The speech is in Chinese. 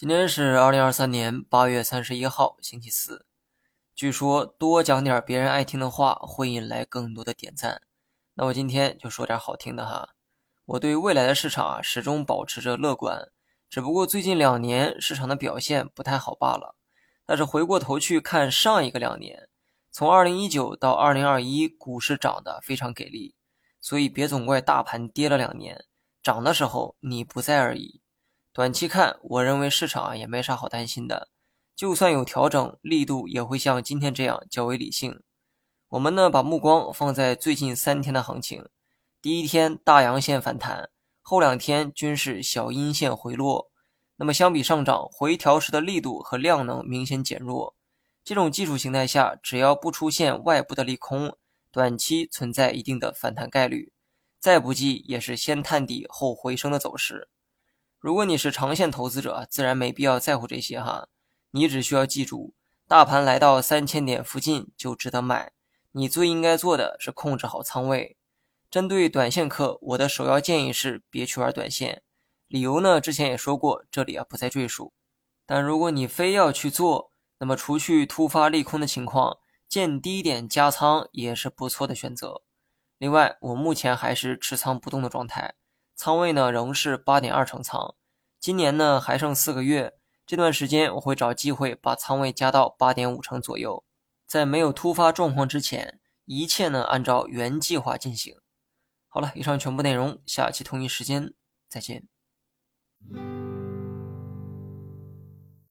今天是二零二三年八月三十一号，星期四。据说多讲点别人爱听的话，会引来更多的点赞。那我今天就说点好听的哈。我对未来的市场啊，始终保持着乐观，只不过最近两年市场的表现不太好罢了。但是回过头去看上一个两年，从二零一九到二零二一，股市涨得非常给力，所以别总怪大盘跌了两年，涨的时候你不在而已。短期看，我认为市场啊也没啥好担心的，就算有调整，力度也会像今天这样较为理性。我们呢把目光放在最近三天的行情，第一天大阳线反弹，后两天均是小阴线回落。那么相比上涨，回调时的力度和量能明显减弱。这种技术形态下，只要不出现外部的利空，短期存在一定的反弹概率，再不济也是先探底后回升的走势。如果你是长线投资者，自然没必要在乎这些哈。你只需要记住，大盘来到三千点附近就值得买。你最应该做的是控制好仓位。针对短线客，我的首要建议是别去玩短线。理由呢，之前也说过，这里啊不再赘述。但如果你非要去做，那么除去突发利空的情况，见低点加仓也是不错的选择。另外，我目前还是持仓不动的状态。仓位呢仍是八点二成仓，今年呢还剩四个月，这段时间我会找机会把仓位加到八点五成左右，在没有突发状况之前，一切呢按照原计划进行。好了，以上全部内容，下期同一时间再见。